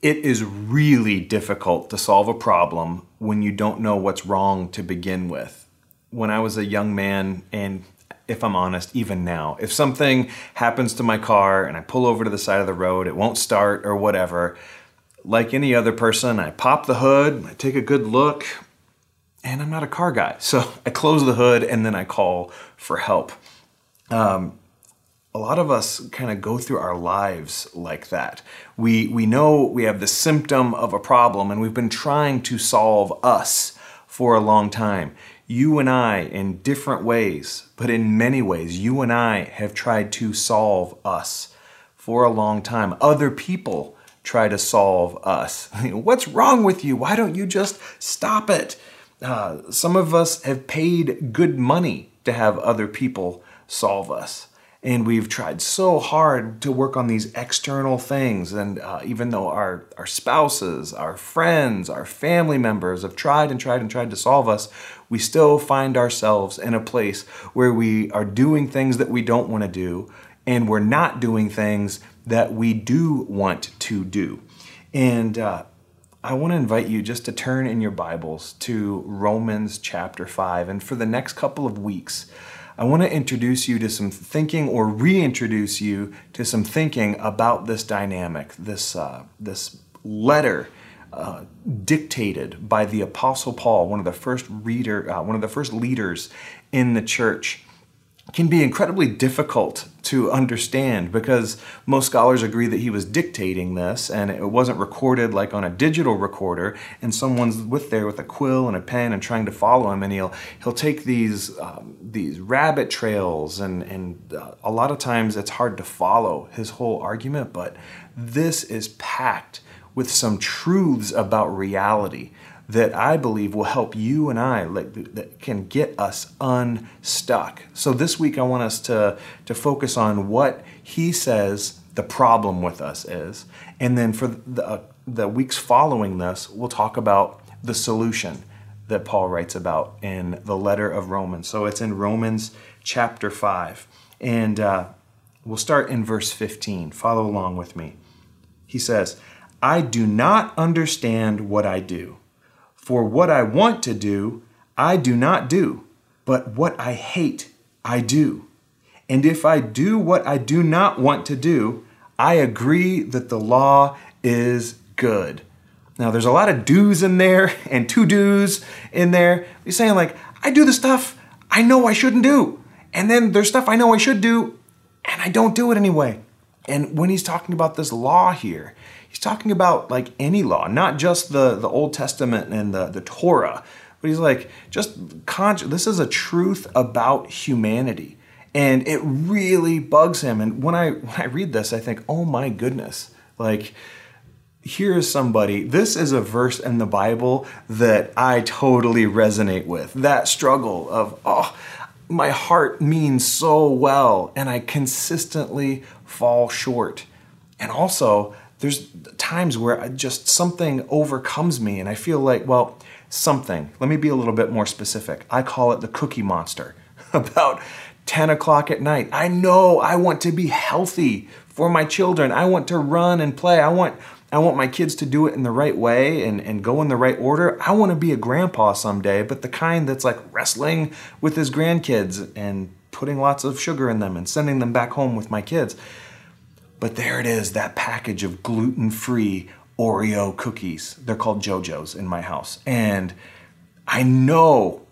It is really difficult to solve a problem when you don't know what's wrong to begin with. When I was a young man, and if I'm honest, even now, if something happens to my car and I pull over to the side of the road, it won't start or whatever, like any other person, I pop the hood, I take a good look, and I'm not a car guy. So I close the hood and then I call for help. Um, a lot of us kind of go through our lives like that. We, we know we have the symptom of a problem and we've been trying to solve us for a long time. You and I, in different ways, but in many ways, you and I have tried to solve us for a long time. Other people try to solve us. What's wrong with you? Why don't you just stop it? Uh, some of us have paid good money to have other people solve us and we've tried so hard to work on these external things and uh, even though our, our spouses our friends our family members have tried and tried and tried to solve us we still find ourselves in a place where we are doing things that we don't want to do and we're not doing things that we do want to do and uh, I want to invite you just to turn in your Bibles to Romans chapter 5. And for the next couple of weeks, I want to introduce you to some thinking or reintroduce you to some thinking about this dynamic, this, uh, this letter uh, dictated by the Apostle Paul, one of the first reader, uh, one of the first leaders in the church can be incredibly difficult to understand because most scholars agree that he was dictating this and it wasn't recorded like on a digital recorder and someone's with there with a quill and a pen and trying to follow him and he'll he'll take these um, these rabbit trails and and uh, a lot of times it's hard to follow his whole argument but this is packed with some truths about reality that I believe will help you and I like, that can get us unstuck. So this week I want us to to focus on what he says the problem with us is, and then for the uh, the weeks following this, we'll talk about the solution that Paul writes about in the letter of Romans. So it's in Romans chapter five, and uh, we'll start in verse fifteen. Follow along with me. He says, "I do not understand what I do." For what I want to do, I do not do, but what I hate, I do. And if I do what I do not want to do, I agree that the law is good. Now, there's a lot of do's in there and to do's in there. He's saying, like, I do the stuff I know I shouldn't do. And then there's stuff I know I should do, and I don't do it anyway. And when he's talking about this law here, he's talking about like any law, not just the, the Old Testament and the, the Torah, but he's like, just conscious, this is a truth about humanity. And it really bugs him. And when I when I read this, I think, oh my goodness, like here is somebody, this is a verse in the Bible that I totally resonate with. That struggle of, oh, my heart means so well, and I consistently fall short. And also, there's times where I just something overcomes me and I feel like, well, something. Let me be a little bit more specific. I call it the cookie monster. About 10 o'clock at night, I know I want to be healthy for my children. I want to run and play. I want I want my kids to do it in the right way and, and go in the right order. I want to be a grandpa someday, but the kind that's like wrestling with his grandkids and putting lots of sugar in them and sending them back home with my kids. But there it is, that package of gluten free Oreo cookies. They're called JoJo's in my house. And I know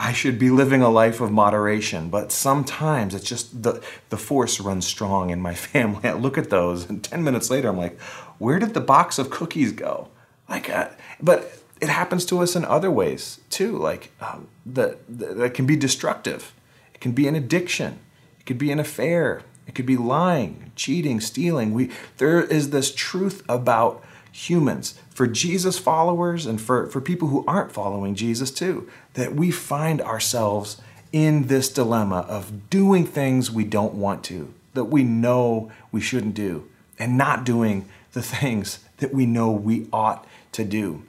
I should be living a life of moderation, but sometimes it's just the, the force runs strong in my family. I look at those, and 10 minutes later, I'm like, where did the box of cookies go? Like, uh, but it happens to us in other ways too, like um, that, that can be destructive. It can be an addiction, it could be an affair, it could be lying, cheating, stealing. We, there is this truth about humans, for Jesus followers and for, for people who aren't following Jesus too, that we find ourselves in this dilemma of doing things we don't want to, that we know we shouldn't do, and not doing the things that we know we ought to do.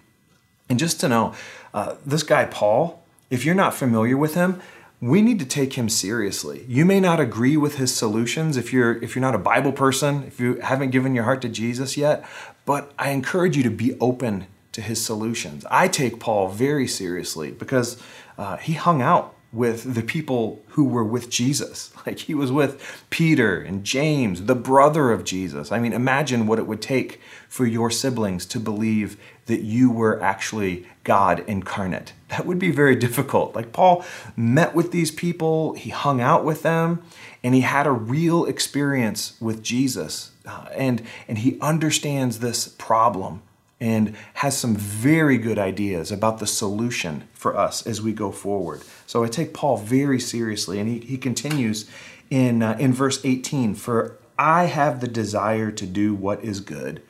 And just to know, uh, this guy, Paul, if you're not familiar with him, we need to take him seriously. You may not agree with his solutions if you're if you're not a Bible person, if you haven't given your heart to Jesus yet, but I encourage you to be open to his solutions. I take Paul very seriously because uh, he hung out with the people who were with Jesus. Like he was with Peter and James, the brother of Jesus. I mean, imagine what it would take for your siblings to believe that you were actually God incarnate. That would be very difficult. Like Paul met with these people, he hung out with them, and he had a real experience with Jesus. Uh, and, and he understands this problem and has some very good ideas about the solution for us as we go forward. So I take Paul very seriously, and he, he continues in, uh, in verse 18 For I have the desire to do what is good,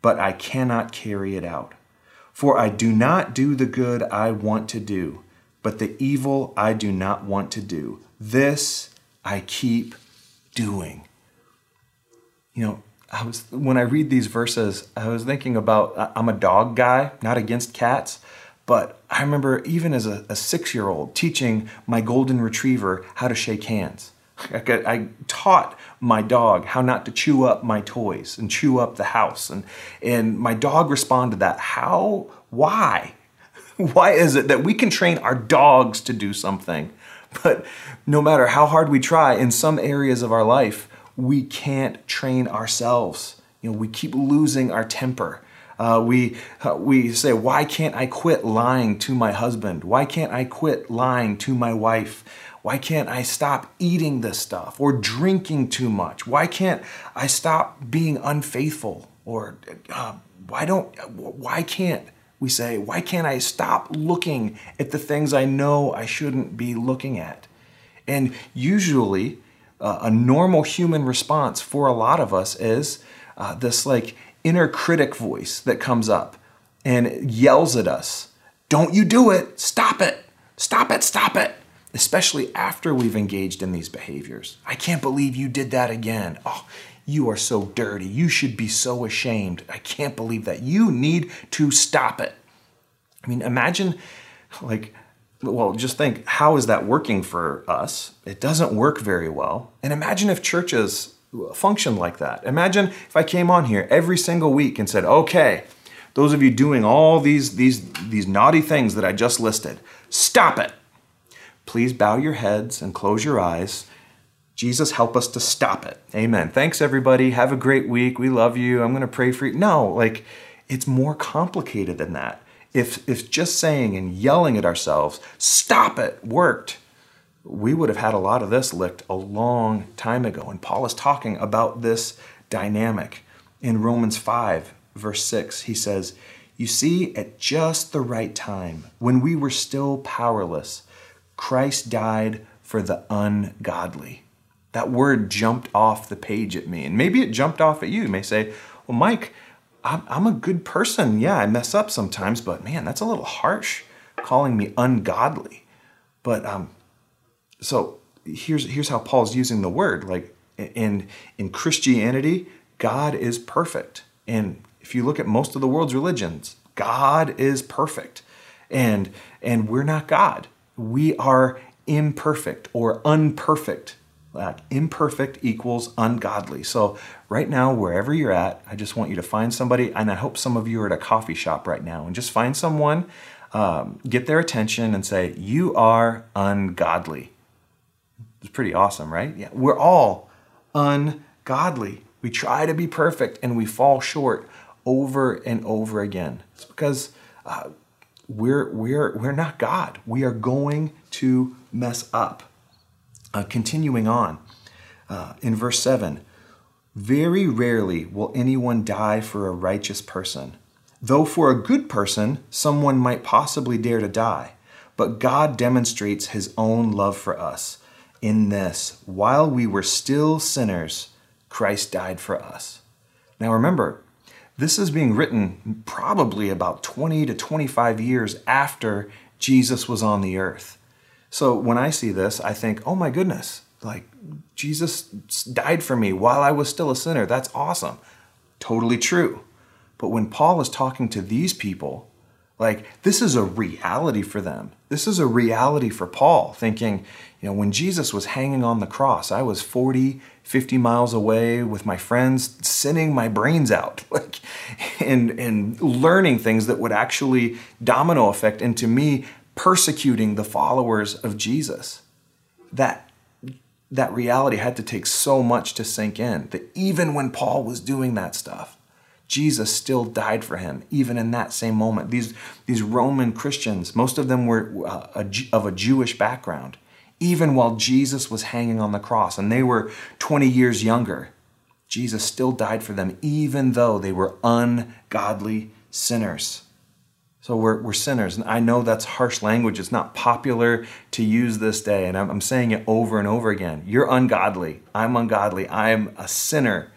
but I cannot carry it out. For I do not do the good I want to do, but the evil I do not want to do. This I keep doing. You know, I was when I read these verses, I was thinking about I'm a dog guy, not against cats, but I remember even as a, a six year old teaching my golden retriever how to shake hands. I, I, taught my dog how not to chew up my toys and chew up the house, and and my dog responded that how? Why? Why is it that we can train our dogs to do something, but no matter how hard we try in some areas of our life we can't train ourselves. You know, we keep losing our temper. Uh, we, uh, we say, Why can't I quit lying to my husband? Why can't I quit lying to my wife? Why can't I stop eating this stuff or drinking too much? Why can't I stop being unfaithful? Or uh, why don't, why can't we say, why can't I stop looking at the things I know I shouldn't be looking at? And usually, uh, a normal human response for a lot of us is uh, this like inner critic voice that comes up and yells at us don't you do it. Stop it. Stop it. Stop it. Especially after we've engaged in these behaviors. I can't believe you did that again. Oh you are so dirty. You should be so ashamed. I can't believe that. You need to stop it. I mean imagine like well, just think how is that working for us? It doesn't work very well. And imagine if churches function like that. Imagine if I came on here every single week and said, "Okay, those of you doing all these these these naughty things that I just listed, stop it. Please bow your heads and close your eyes. Jesus, help us to stop it. Amen. Thanks, everybody. Have a great week. We love you. I'm going to pray for you. No, like, it's more complicated than that if, if just saying and yelling at ourselves, stop it, worked, we would have had a lot of this licked a long time ago. And Paul is talking about this dynamic. In Romans 5, verse 6, he says, You see, at just the right time, when we were still powerless, Christ died for the ungodly. That word jumped off the page at me. And maybe it jumped off at you. You may say, Well, Mike, I'm, a good person. Yeah, I mess up sometimes, but man, that's a little harsh calling me ungodly. But um, so here's here's how Paul's using the word. Like in in Christianity, God is perfect, and if you look at most of the world's religions, God is perfect, and and we're not God. We are imperfect or unperfect that imperfect equals ungodly. So, right now, wherever you're at, I just want you to find somebody, and I hope some of you are at a coffee shop right now, and just find someone, um, get their attention, and say, You are ungodly. It's pretty awesome, right? Yeah, we're all ungodly. We try to be perfect and we fall short over and over again. It's because uh, we're, we're, we're not God. We are going to mess up. Uh, continuing on uh, in verse 7 Very rarely will anyone die for a righteous person, though for a good person someone might possibly dare to die. But God demonstrates his own love for us in this while we were still sinners, Christ died for us. Now remember, this is being written probably about 20 to 25 years after Jesus was on the earth. So when I see this, I think, oh my goodness, like Jesus died for me while I was still a sinner. That's awesome. Totally true. But when Paul is talking to these people Like, this is a reality for them. This is a reality for Paul, thinking, you know, when Jesus was hanging on the cross, I was 40, 50 miles away with my friends, sinning my brains out, like, and, and learning things that would actually domino effect into me persecuting the followers of Jesus. That, that reality had to take so much to sink in that even when Paul was doing that stuff, Jesus still died for him, even in that same moment. These, these Roman Christians, most of them were uh, a, of a Jewish background, even while Jesus was hanging on the cross, and they were 20 years younger. Jesus still died for them, even though they were ungodly sinners. So we're, we're sinners. And I know that's harsh language. It's not popular to use this day. And I'm, I'm saying it over and over again. You're ungodly. I'm ungodly. I am a sinner.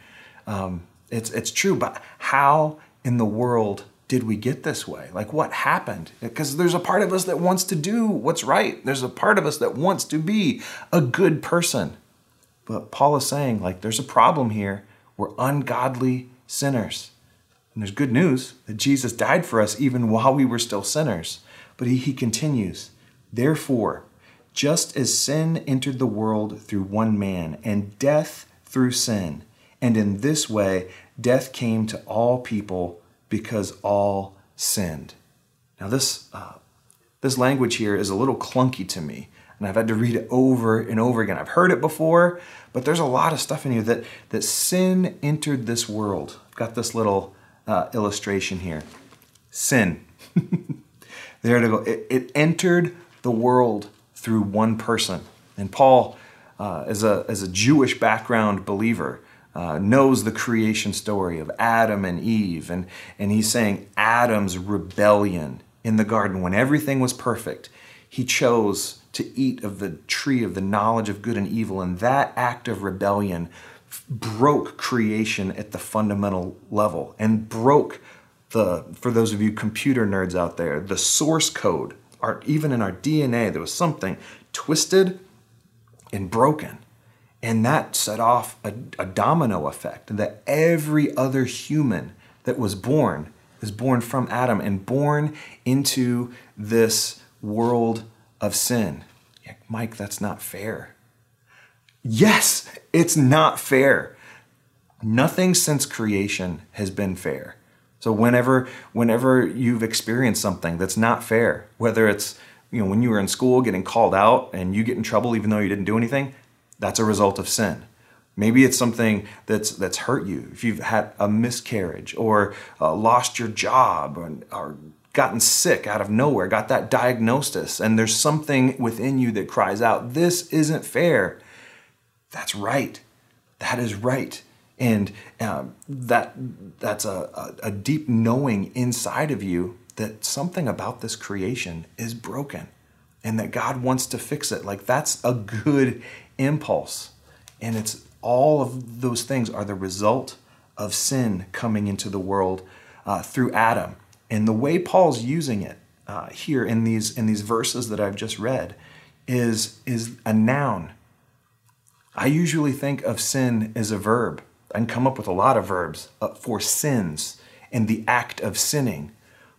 Um, it's, it's true, but how in the world did we get this way? Like, what happened? Because there's a part of us that wants to do what's right. There's a part of us that wants to be a good person. But Paul is saying, like, there's a problem here. We're ungodly sinners. And there's good news that Jesus died for us even while we were still sinners. But he, he continues, therefore, just as sin entered the world through one man, and death through sin, and in this way, death came to all people because all sinned. Now, this, uh, this language here is a little clunky to me, and I've had to read it over and over again. I've heard it before, but there's a lot of stuff in here that, that sin entered this world. I've got this little uh, illustration here. Sin. there to go. It, it, entered the world through one person. And Paul, uh, as, a, as a Jewish background believer, uh, knows the creation story of Adam and Eve. And, and he's saying Adam's rebellion in the garden when everything was perfect, he chose to eat of the tree of the knowledge of good and evil. And that act of rebellion broke creation at the fundamental level and broke the, for those of you computer nerds out there, the source code. Our, even in our DNA, there was something twisted and broken. And that set off a, a domino effect that every other human that was born is born from Adam and born into this world of sin. Mike, that's not fair. Yes, it's not fair. Nothing since creation has been fair. So whenever whenever you've experienced something that's not fair, whether it's you know when you were in school getting called out and you get in trouble even though you didn't do anything, that's a result of sin. Maybe it's something that's that's hurt you. If you've had a miscarriage or uh, lost your job or, or gotten sick out of nowhere, got that diagnosis, and there's something within you that cries out, "This isn't fair." That's right. That is right. And um, that that's a, a, a deep knowing inside of you that something about this creation is broken and that God wants to fix it. Like that's a good impulse. And it's all of those things are the result of sin coming into the world uh, through Adam. And the way Paul's using it uh, here in these in these verses that I've just read is is a noun. I usually think of sin as a verb. Can come up with a lot of verbs uh, for sins and the act of sinning.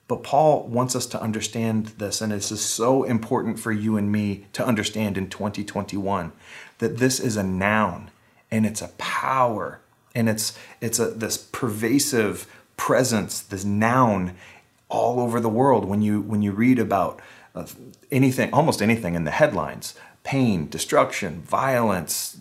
But Paul wants us to understand this, and this is so important for you and me to understand in 2021 that this is a noun and it's a power and it's it's a this pervasive presence, this noun all over the world when you when you read about uh, anything, almost anything in the headlines, pain, destruction, violence,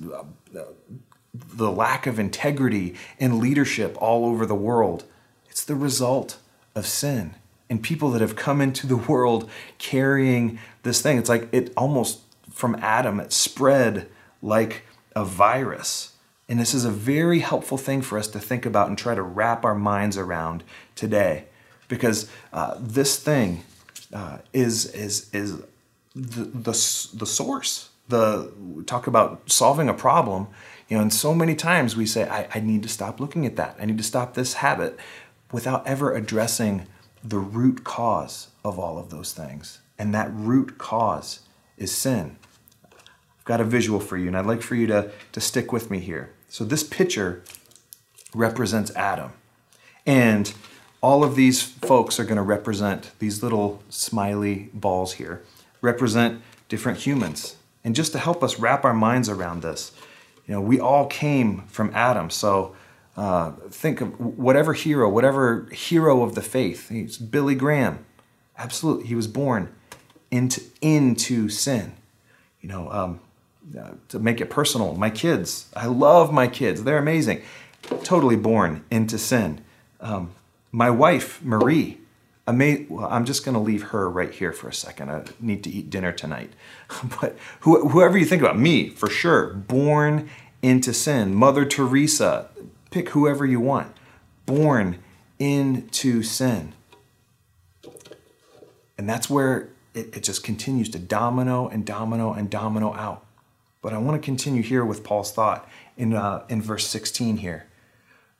the lack of integrity in leadership all over the world. It's the result of sin and people that have come into the world carrying this thing. It's like it almost from Adam, it spread like a virus. And this is a very helpful thing for us to think about and try to wrap our minds around today. Because uh, this thing uh, is, is, is the, the, the source. The, talk about solving a problem, you know, and so many times we say, I, I need to stop looking at that. I need to stop this habit without ever addressing the root cause of all of those things. And that root cause is sin. I've got a visual for you, and I'd like for you to, to stick with me here. So, this picture represents Adam. And all of these folks are going to represent these little smiley balls here, represent different humans. And just to help us wrap our minds around this, you know, we all came from Adam. So uh, think of whatever hero, whatever hero of the faith. He's Billy Graham. Absolutely, he was born into into sin. You know, um, uh, to make it personal, my kids. I love my kids. They're amazing. Totally born into sin. Um, my wife, Marie, ama- well, I'm just going to leave her right here for a second. I need to eat dinner tonight. but wh- whoever you think about, me for sure, born into sin. Mother Teresa, pick whoever you want, born into sin. And that's where it, it just continues to domino and domino and domino out. But I want to continue here with Paul's thought in, uh, in verse 16 here.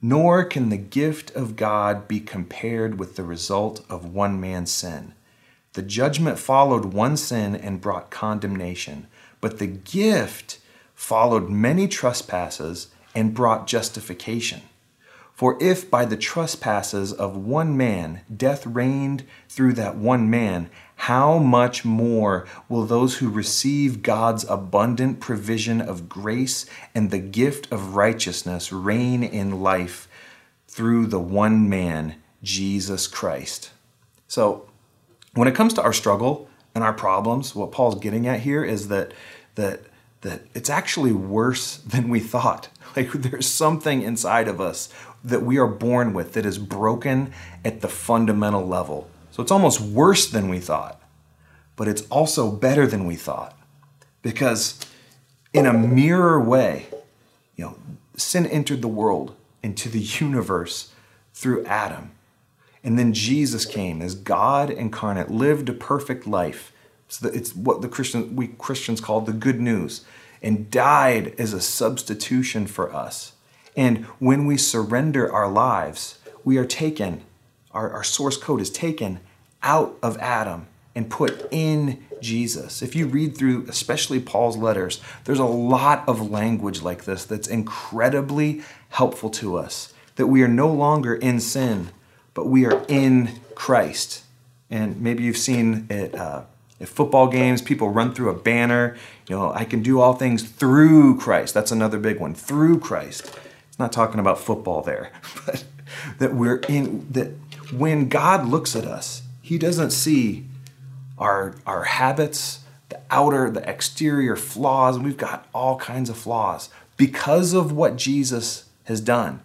Nor can the gift of God be compared with the result of one man's sin. The judgment followed one sin and brought condemnation, but the gift followed many trespasses and brought justification. For if by the trespasses of one man death reigned through that one man, how much more will those who receive God's abundant provision of grace and the gift of righteousness reign in life through the one man, Jesus Christ? So, when it comes to our struggle and our problems, what Paul's getting at here is that that that it's actually worse than we thought. Like there's something inside of us that we are born with that is broken at the fundamental level. So it's almost worse than we thought, but it's also better than we thought. Because in a mirror way, you know, sin entered the world into the universe through Adam. And then Jesus came as God incarnate, lived a perfect life. So it's what the Christian we Christians call the good news and died as a substitution for us. And when we surrender our lives, we are taken, our, our source code is taken out of Adam and put in Jesus. If you read through, especially Paul's letters, there's a lot of language like this that's incredibly helpful to us. That we are no longer in sin, but we are in Christ. And maybe you've seen it uh, at football games, people run through a banner, you know, I can do all things through Christ. That's another big one, through Christ. Not talking about football there, but that we're in, that when God looks at us, He doesn't see our, our habits, the outer, the exterior flaws. and We've got all kinds of flaws because of what Jesus has done.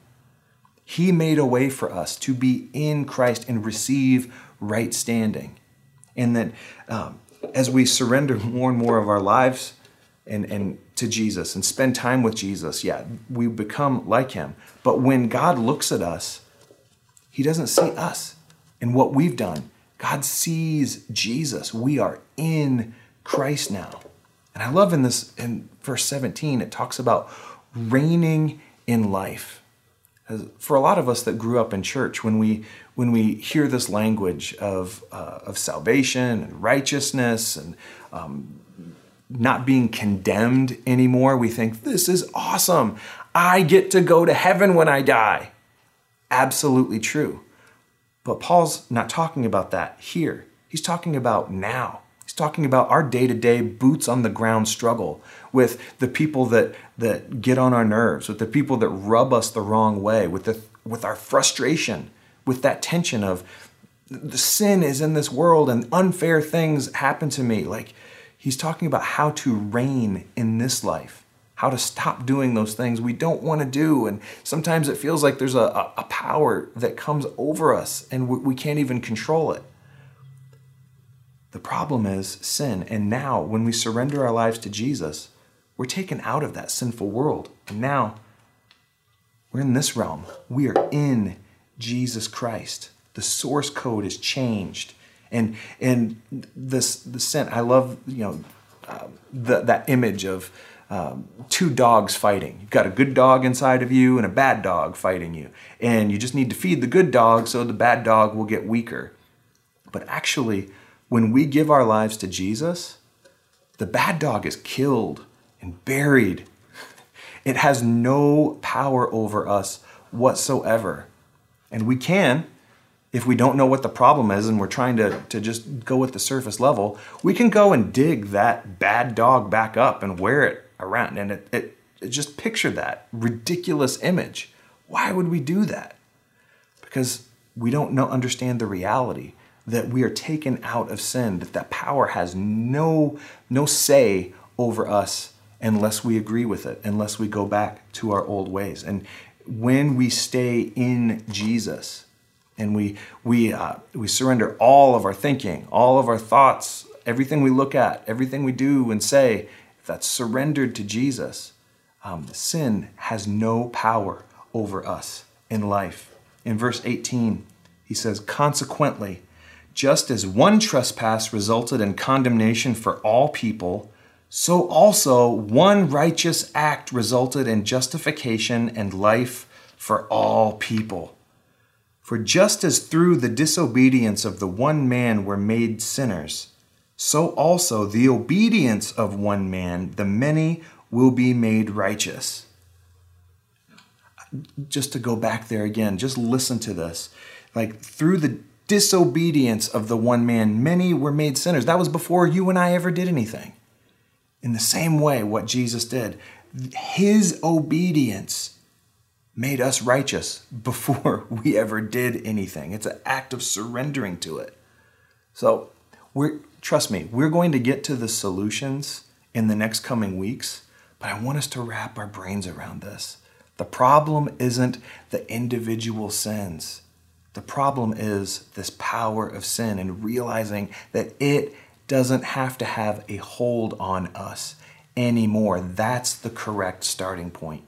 He made a way for us to be in Christ and receive right standing. And that um, as we surrender more and more of our lives and, and to Jesus and spend time with Jesus, yeah, we become like him. But when God looks at us, he doesn't see us and what we've done. God sees Jesus. We are in Christ now. And I love in this in verse 17, it talks about reigning in life. As for a lot of us that grew up in church, when we when we hear this language of uh, of salvation and righteousness and um, not being condemned anymore, we think this is awesome. I get to go to heaven when I die. Absolutely true. But Paul's not talking about that here. He's talking about now. He's talking about our day to day boots on the ground struggle with the people that, that get on our nerves, with the people that rub us the wrong way, with, the, with our frustration, with that tension of the sin is in this world and unfair things happen to me. Like he's talking about how to reign in this life, how to stop doing those things we don't want to do. And sometimes it feels like there's a, a power that comes over us and we, we can't even control it. The problem is sin. And now, when we surrender our lives to Jesus, we're taken out of that sinful world. And now we're in this realm. We are in Jesus Christ. The source code is changed. And and this the scent. I love, you know, uh, the, that image of um, two dogs fighting. You've got a good dog inside of you and a bad dog fighting you. And you just need to feed the good dog so the bad dog will get weaker. But actually, when we give our lives to Jesus, the bad dog is killed and buried. It has no power over us whatsoever. And we can, if we don't know what the problem is and we're trying to, to just go with the surface level, we can go and dig that bad dog back up and wear it around. And it, it, it just picture that ridiculous image. Why would we do that? Because we don't know, understand the reality that we are taken out of sin, that that power has no, no say over us unless we agree with it, unless we go back to our old ways. And when we stay in Jesus, and we we uh, we surrender all of our thinking, all of our thoughts, everything we look at, everything we do and say. If that's surrendered to Jesus, um, sin has no power over us in life. In verse 18, he says, "Consequently, just as one trespass resulted in condemnation for all people." So also one righteous act resulted in justification and life for all people. For just as through the disobedience of the one man were made sinners, so also the obedience of one man, the many, will be made righteous. Just to go back there again, just listen to this. Like through the disobedience of the one man, many were made sinners. That was before you and I ever did anything. In the same way, what Jesus did, his obedience made us righteous before we ever did anything. It's an act of surrendering to it. So, we're trust me, we're going to get to the solutions in the next coming weeks, but I want us to wrap our brains around this. The problem isn't the individual sins. The problem is this power of sin and realizing that it doesn't have to have a hold on us anymore. That's the correct starting point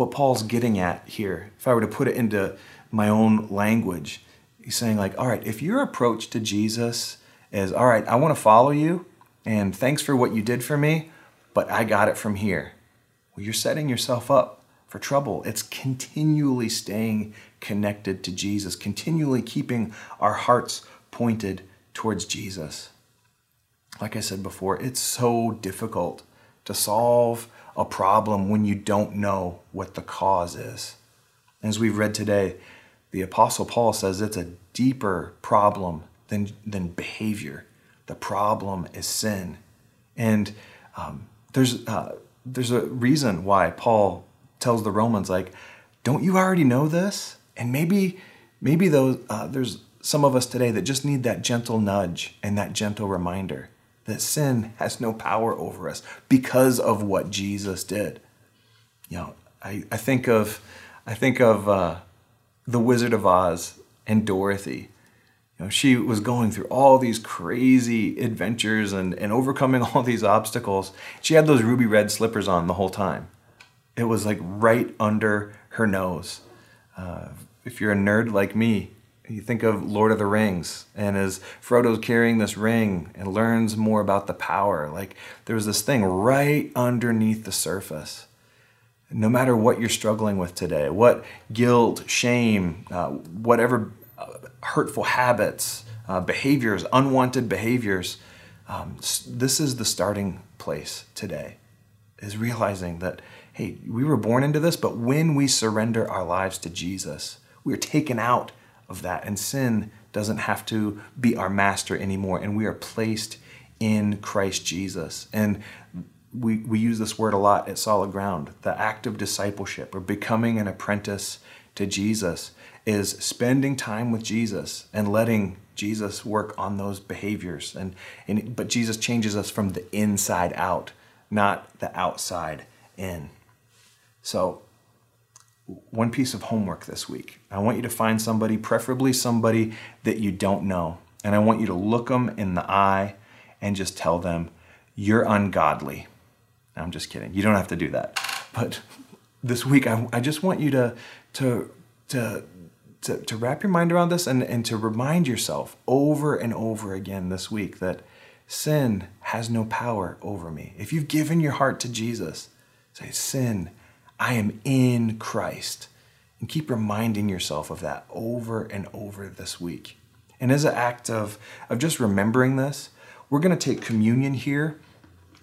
what Paul's getting at here, if I were to put it into my own language, he's saying, like, all right, if your approach to Jesus is, all right, I want to follow you, and thanks for what you did for me, but I got it from here. Well, you're setting yourself up for trouble. It's continually staying connected to Jesus, continually keeping our hearts pointed towards Jesus. Like I said before, it's so difficult to solve a problem when you don't know what the cause is. As we've read today, the Apostle Paul says it's a deeper problem than, than behavior. The problem is sin. And um, there's, uh, there's a reason why Paul tells the Romans, like, don't you already know this? And maybe, maybe those, uh, there's some of us today that just need that gentle nudge and that gentle reminder that sin has no power over us because of what Jesus did. You know, I, I think of I think of uh, the Wizard of Oz and Dorothy. You know, she was going through all these crazy adventures and, and overcoming all these obstacles. She had those ruby red slippers on the whole time. It was like right under her nose. Uh, if you're a nerd like me, you think of Lord of the Rings, and as Frodo's carrying this ring and learns more about the power, like there was this thing right underneath the surface. No matter what you're struggling with today, what guilt, shame, uh, whatever uh, hurtful habits, uh, behaviors, unwanted behaviors, um, this is the starting place today. Is realizing that, hey, we were born into this, but when we surrender our lives to Jesus, we are taken out of that. And sin doesn't have to be our master anymore. And we are placed in Christ Jesus. And we, we use this word a lot at Solid Ground. The act of discipleship or becoming an apprentice to Jesus is spending time with Jesus and letting Jesus work on those behaviors. And, and but Jesus changes us from the inside out, not the outside in. So one piece of homework this week. I want you to find somebody, preferably somebody that you don't know, and I want you to look them in the eye and just tell them, You're ungodly. I'm just kidding. You don't have to do that. But this week, I, I just want you to, to, to, to, to wrap your mind around this and, and to remind yourself over and over again this week that sin has no power over me. If you've given your heart to Jesus, say, Sin I am in Christ. And keep reminding yourself of that over and over this week. And as an act of, of just remembering this, we're going to take communion here.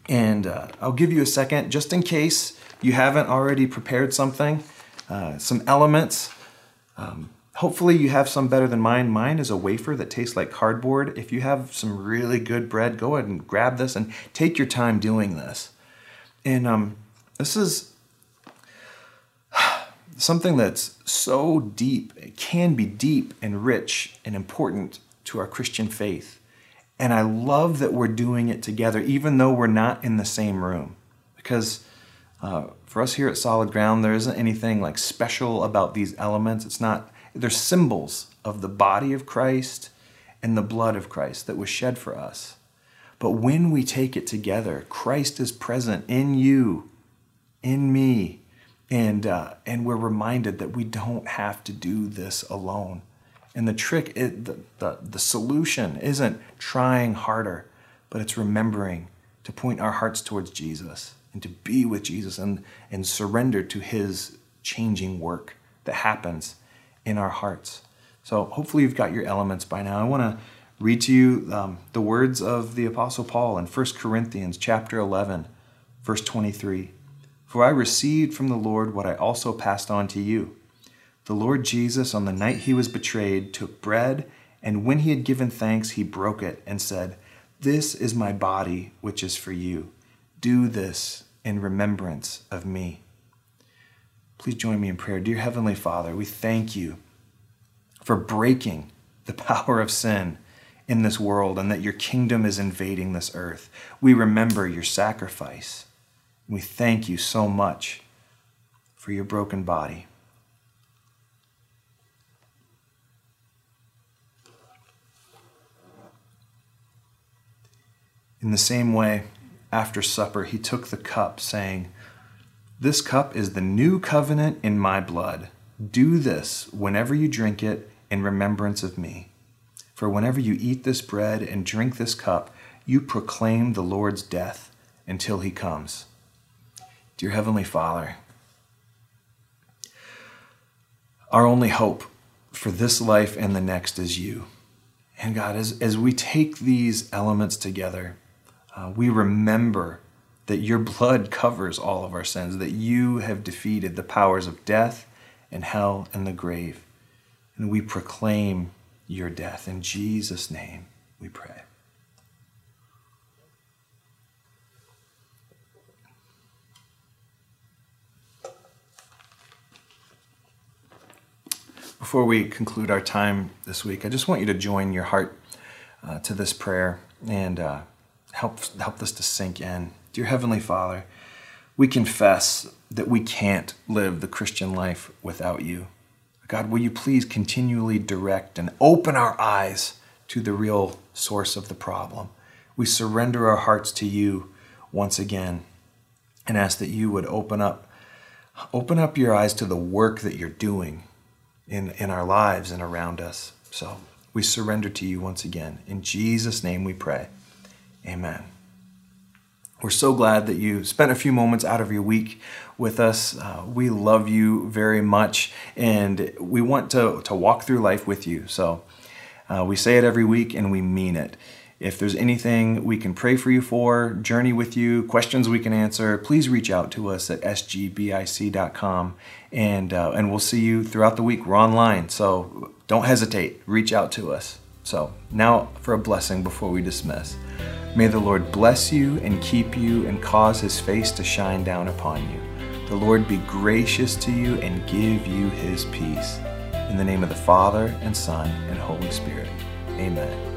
And uh, I'll give you a second just in case you haven't already prepared something, uh, some elements. Um, hopefully you have some better than mine. Mine is a wafer that tastes like cardboard. If you have some really good bread, go ahead and grab this and take your time doing this. And um, this is something that's so deep, it can be deep and rich and important to our Christian faith. And I love that we're doing it together, even though we're not in the same room. Because uh, for us here at Solid Ground, there isn't anything like special about these elements. It's not, they're symbols of the body of Christ and the blood of Christ that was shed for us. But when we take it together, Christ is present in you, in me, and uh, and we're reminded that we don't have to do this alone. And the trick, it, the, the the solution isn't trying harder, but it's remembering to point our hearts towards Jesus and to be with Jesus and and surrender to His changing work that happens in our hearts. So hopefully you've got your elements by now. I want to read to you um, the words of the Apostle Paul in 1 Corinthians chapter 11, verse 23. For I received from the Lord what I also passed on to you. The Lord Jesus, on the night he was betrayed, took bread, and when he had given thanks, he broke it and said, This is my body, which is for you. Do this in remembrance of me. Please join me in prayer. Dear Heavenly Father, we thank you for breaking the power of sin in this world and that your kingdom is invading this earth. We remember your sacrifice. We thank you so much for your broken body. In the same way, after supper, he took the cup, saying, This cup is the new covenant in my blood. Do this whenever you drink it in remembrance of me. For whenever you eat this bread and drink this cup, you proclaim the Lord's death until he comes. Dear Heavenly Father, our only hope for this life and the next is you. And God, as, as we take these elements together, uh, we remember that your blood covers all of our sins, that you have defeated the powers of death and hell and the grave. And we proclaim your death. In Jesus' name we pray. Before we conclude our time this week, I just want you to join your heart uh, to this prayer and uh, help, help this to sink in. Dear Heavenly Father, we confess that we can't live the Christian life without you. God, will you please continually direct and open our eyes to the real source of the problem? We surrender our hearts to you once again and ask that you would open up open up your eyes to the work that you're doing in, in our lives and around us. So we surrender to you once again. In Jesus' name we pray. Amen. We're so glad that you spent a few moments out of your week with us. Uh, we love you very much, and we want to, to walk through life with you. So uh, we say it every week, and we mean it. If there's anything we can pray for you for, journey with you, questions we can answer, please reach out to us at sgbic.com, and uh, and we'll see you throughout the week. We're online, so don't hesitate. Reach out to us. So now for a blessing before we dismiss. May the Lord bless you and keep you and cause his face to shine down upon you. The Lord be gracious to you and give you his peace. In the name of the Father, and Son, and Holy Spirit. Amen.